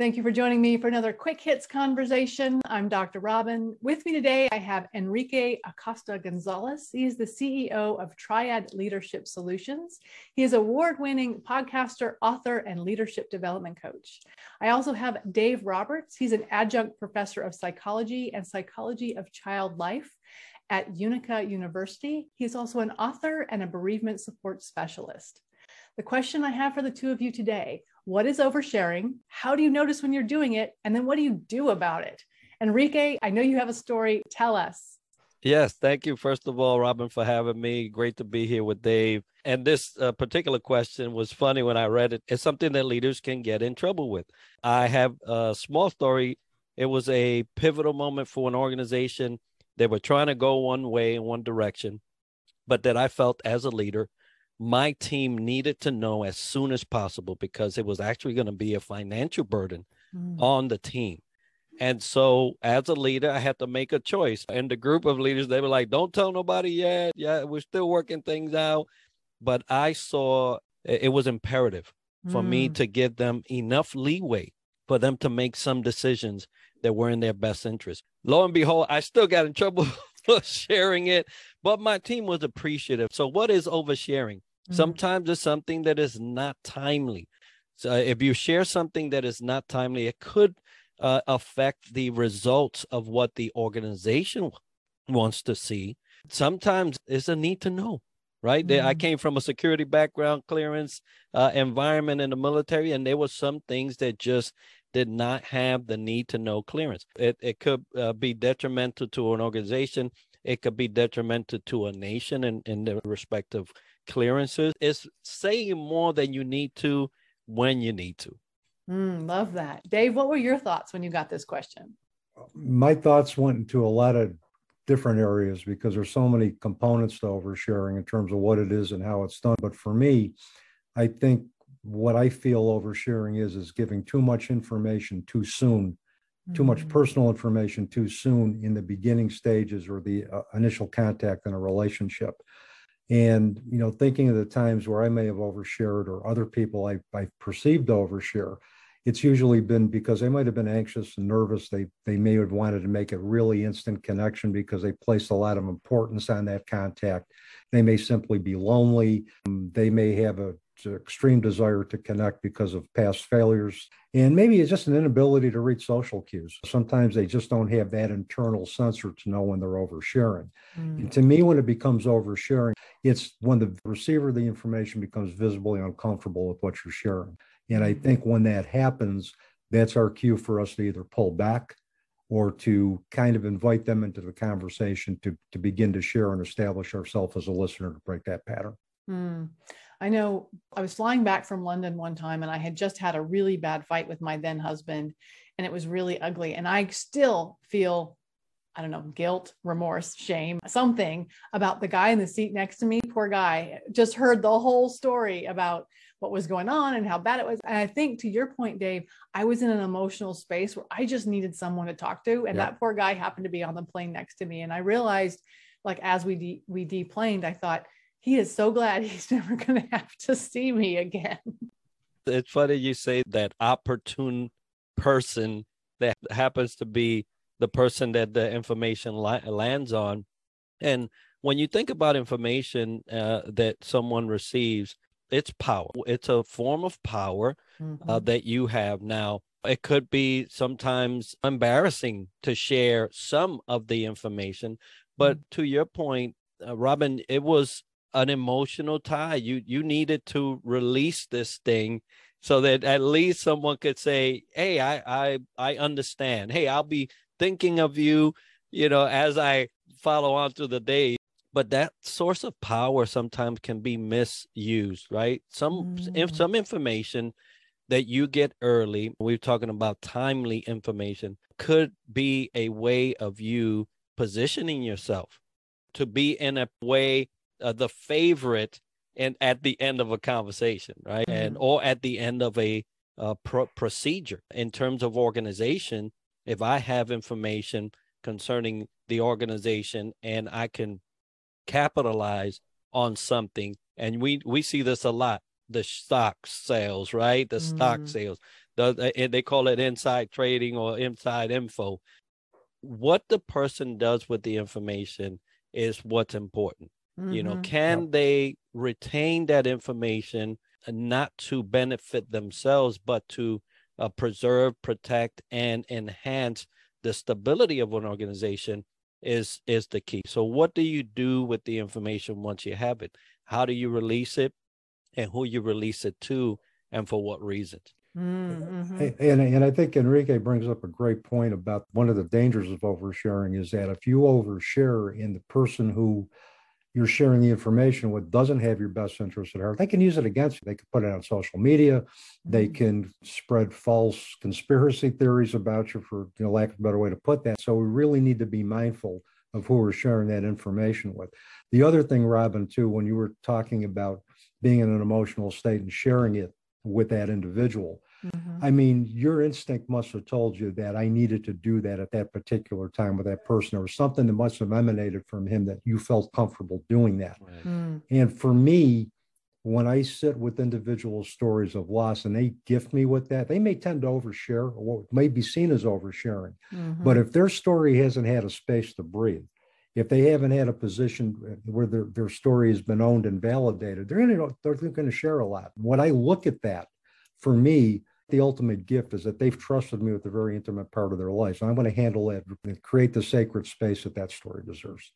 Thank you for joining me for another quick hits conversation. I'm Dr. Robin. With me today, I have Enrique Acosta Gonzalez. He is the CEO of Triad Leadership Solutions. He is award winning podcaster, author, and leadership development coach. I also have Dave Roberts. He's an adjunct professor of psychology and psychology of child life at Utica University. He's also an author and a bereavement support specialist. The question I have for the two of you today what is oversharing? How do you notice when you're doing it? And then what do you do about it? Enrique, I know you have a story. Tell us. Yes, thank you, first of all, Robin, for having me. Great to be here with Dave. And this uh, particular question was funny when I read it. It's something that leaders can get in trouble with. I have a small story. It was a pivotal moment for an organization. They were trying to go one way in one direction, but that I felt as a leader my team needed to know as soon as possible because it was actually going to be a financial burden mm. on the team. And so, as a leader, I had to make a choice. And the group of leaders, they were like, don't tell nobody yet. Yeah, we're still working things out. But I saw it was imperative for mm. me to give them enough leeway for them to make some decisions that were in their best interest. Lo and behold, I still got in trouble for sharing it, but my team was appreciative. So, what is oversharing? Mm-hmm. Sometimes it's something that is not timely. So if you share something that is not timely, it could uh, affect the results of what the organization wants to see. Sometimes it's a need to know, right? Mm-hmm. I came from a security background, clearance uh, environment in the military, and there were some things that just did not have the need to know clearance. It, it could uh, be detrimental to an organization. It could be detrimental to a nation in, in the respective clearances. is saying more than you need to when you need to. Mm, love that. Dave, what were your thoughts when you got this question? My thoughts went into a lot of different areas because there's so many components to oversharing in terms of what it is and how it's done. But for me, I think what I feel oversharing is is giving too much information too soon, mm-hmm. too much mm. personal information too soon in the beginning stages or the uh, initial contact in a relationship. And, you know, thinking of the times where I may have overshared or other people I, I perceived to overshare, it's usually been because they might have been anxious and nervous. They they may have wanted to make a really instant connection because they placed a lot of importance on that contact. They may simply be lonely. They may have a extreme desire to connect because of past failures. And maybe it's just an inability to read social cues. Sometimes they just don't have that internal sensor to know when they're oversharing. Mm. And to me, when it becomes oversharing, it's when the receiver of the information becomes visibly uncomfortable with what you're sharing. And I think when that happens, that's our cue for us to either pull back or to kind of invite them into the conversation to, to begin to share and establish ourselves as a listener to break that pattern. Mm. I know I was flying back from London one time and I had just had a really bad fight with my then husband and it was really ugly. And I still feel, I don't know, guilt, remorse, shame, something about the guy in the seat next to me. Poor guy just heard the whole story about what was going on and how bad it was. And I think to your point, Dave, I was in an emotional space where I just needed someone to talk to. And that poor guy happened to be on the plane next to me. And I realized, like, as we de- we deplaned, I thought, he is so glad he's never going to have to see me again. It's funny you say that opportune person that happens to be the person that the information la- lands on. And when you think about information uh, that someone receives, it's power. It's a form of power uh, mm-hmm. uh, that you have now. It could be sometimes embarrassing to share some of the information, but mm-hmm. to your point, uh, Robin, it was an emotional tie. You you needed to release this thing so that at least someone could say, "Hey, I I I understand. Hey, I'll be thinking of you, you know, as I follow on through the day." But that source of power sometimes can be misused, right? Some mm. if some information that you get early, we're talking about timely information, could be a way of you positioning yourself to be in a way uh, the favorite and at the end of a conversation, right? Mm-hmm. And or at the end of a uh, pro- procedure in terms of organization. If I have information concerning the organization and I can capitalize on something, and we we see this a lot, the stock sales, right? The mm-hmm. stock sales, they call it inside trading or inside info. What the person does with the information is what's important. Mm-hmm. You know, mm-hmm. can yep. they retain that information not to benefit themselves, but to uh, preserve, protect, and enhance the stability of an organization is is the key. So, what do you do with the information once you have it? How do you release it, and who you release it to, and for what reasons? Mm-hmm. And, and I think Enrique brings up a great point about one of the dangers of oversharing is that if you overshare in the person who you're sharing the information with doesn't have your best interest at heart, they can use it against you. They can put it on social media. They mm-hmm. can spread false conspiracy theories about you, for you know, lack of a better way to put that. So we really need to be mindful of who we're sharing that information with. The other thing, Robin, too, when you were talking about being in an emotional state and sharing it with that individual. Mm-hmm. I mean, your instinct must have told you that I needed to do that at that particular time with that person, or something that must have emanated from him that you felt comfortable doing that. Right. Mm. And for me, when I sit with individual stories of loss and they gift me with that, they may tend to overshare or what may be seen as oversharing. Mm-hmm. But if their story hasn't had a space to breathe, if they haven't had a position where their, their story has been owned and validated, they're going to they're going to share a lot. When I look at that, for me, the ultimate gift is that they've trusted me with a very intimate part of their life. So I'm going to handle that and create the sacred space that that story deserves.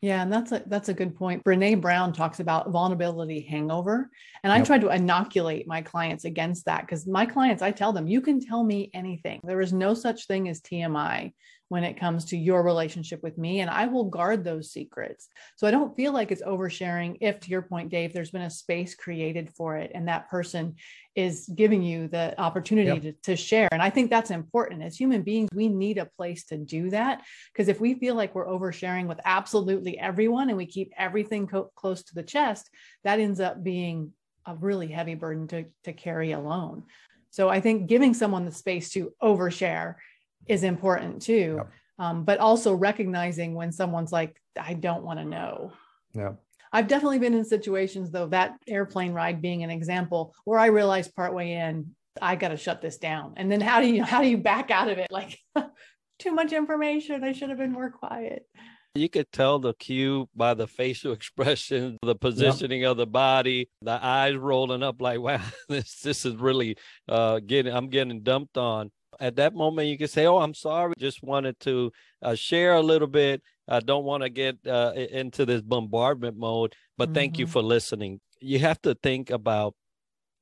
Yeah, and that's a that's a good point. Brene Brown talks about vulnerability hangover, and I yep. try to inoculate my clients against that because my clients, I tell them, you can tell me anything. There is no such thing as TMI when it comes to your relationship with me, and I will guard those secrets. So I don't feel like it's oversharing. If, to your point, Dave, there's been a space created for it, and that person is giving you the opportunity yep. to, to share. And I think that's important. As human beings, we need a place to do that because if we feel like we're oversharing with absolutely everyone and we keep everything co- close to the chest, that ends up being a really heavy burden to, to carry alone. So I think giving someone the space to overshare is important too. Yep. Um, but also recognizing when someone's like, I don't want to know. Yeah. I've definitely been in situations though, that airplane ride being an example where I realized partway in, I got to shut this down. And then how do you, how do you back out of it? Like too much information. I should have been more quiet. You could tell the cue by the facial expression, the positioning yep. of the body, the eyes rolling up like, wow, this this is really uh getting I'm getting dumped on at that moment you can say oh i'm sorry just wanted to uh, share a little bit i don't want to get uh, into this bombardment mode but mm-hmm. thank you mm-hmm. for listening you have to think about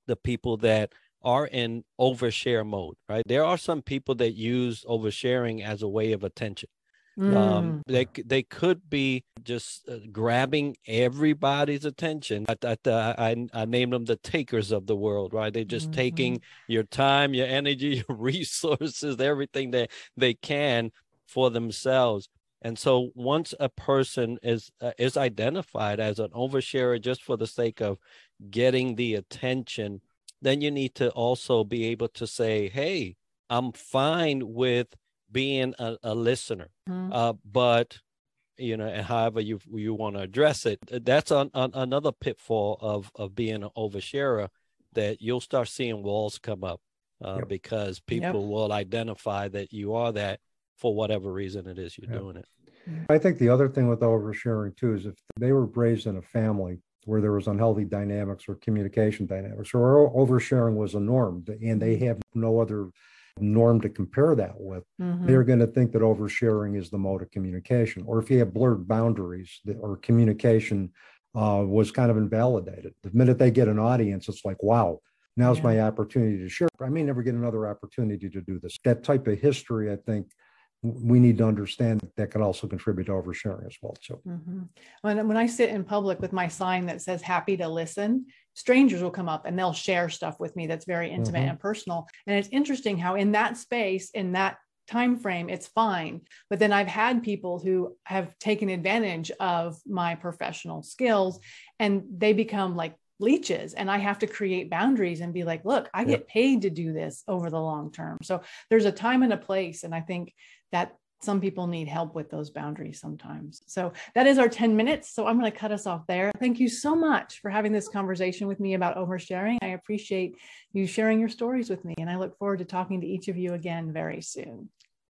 the people that are in overshare mode right there are some people that use oversharing as a way of attention mm. Um, they they could be just uh, grabbing everybody's attention. I, I, I, I name them the takers of the world, right? They're just mm-hmm. taking your time, your energy, your resources, everything that they can for themselves. And so once a person is uh, is identified as an oversharer just for the sake of getting the attention, then you need to also be able to say, "Hey, I'm fine with being a, a listener. Mm-hmm. Uh, but you know, and however you you want to address it, that's on, on, another pitfall of of being an oversharer that you'll start seeing walls come up uh, yep. because people yep. will identify that you are that for whatever reason it is you're yep. doing it. I think the other thing with oversharing too is if they were raised in a family where there was unhealthy dynamics or communication dynamics, or oversharing was a norm, and they have no other norm to compare that with, mm-hmm. they're going to think that oversharing is the mode of communication. Or if you have blurred boundaries or communication uh, was kind of invalidated, the minute they get an audience, it's like, wow, now's yeah. my opportunity to share. I may never get another opportunity to do this. That type of history, I think, we need to understand that, that can also contribute to oversharing as well. So, mm-hmm. when, when I sit in public with my sign that says happy to listen, strangers will come up and they'll share stuff with me that's very intimate mm-hmm. and personal. And it's interesting how in that space, in that time frame it's fine but then i've had people who have taken advantage of my professional skills and they become like leeches and i have to create boundaries and be like look i get paid to do this over the long term so there's a time and a place and i think that some people need help with those boundaries sometimes. So that is our 10 minutes. So I'm going to cut us off there. Thank you so much for having this conversation with me about oversharing. I appreciate you sharing your stories with me. And I look forward to talking to each of you again very soon.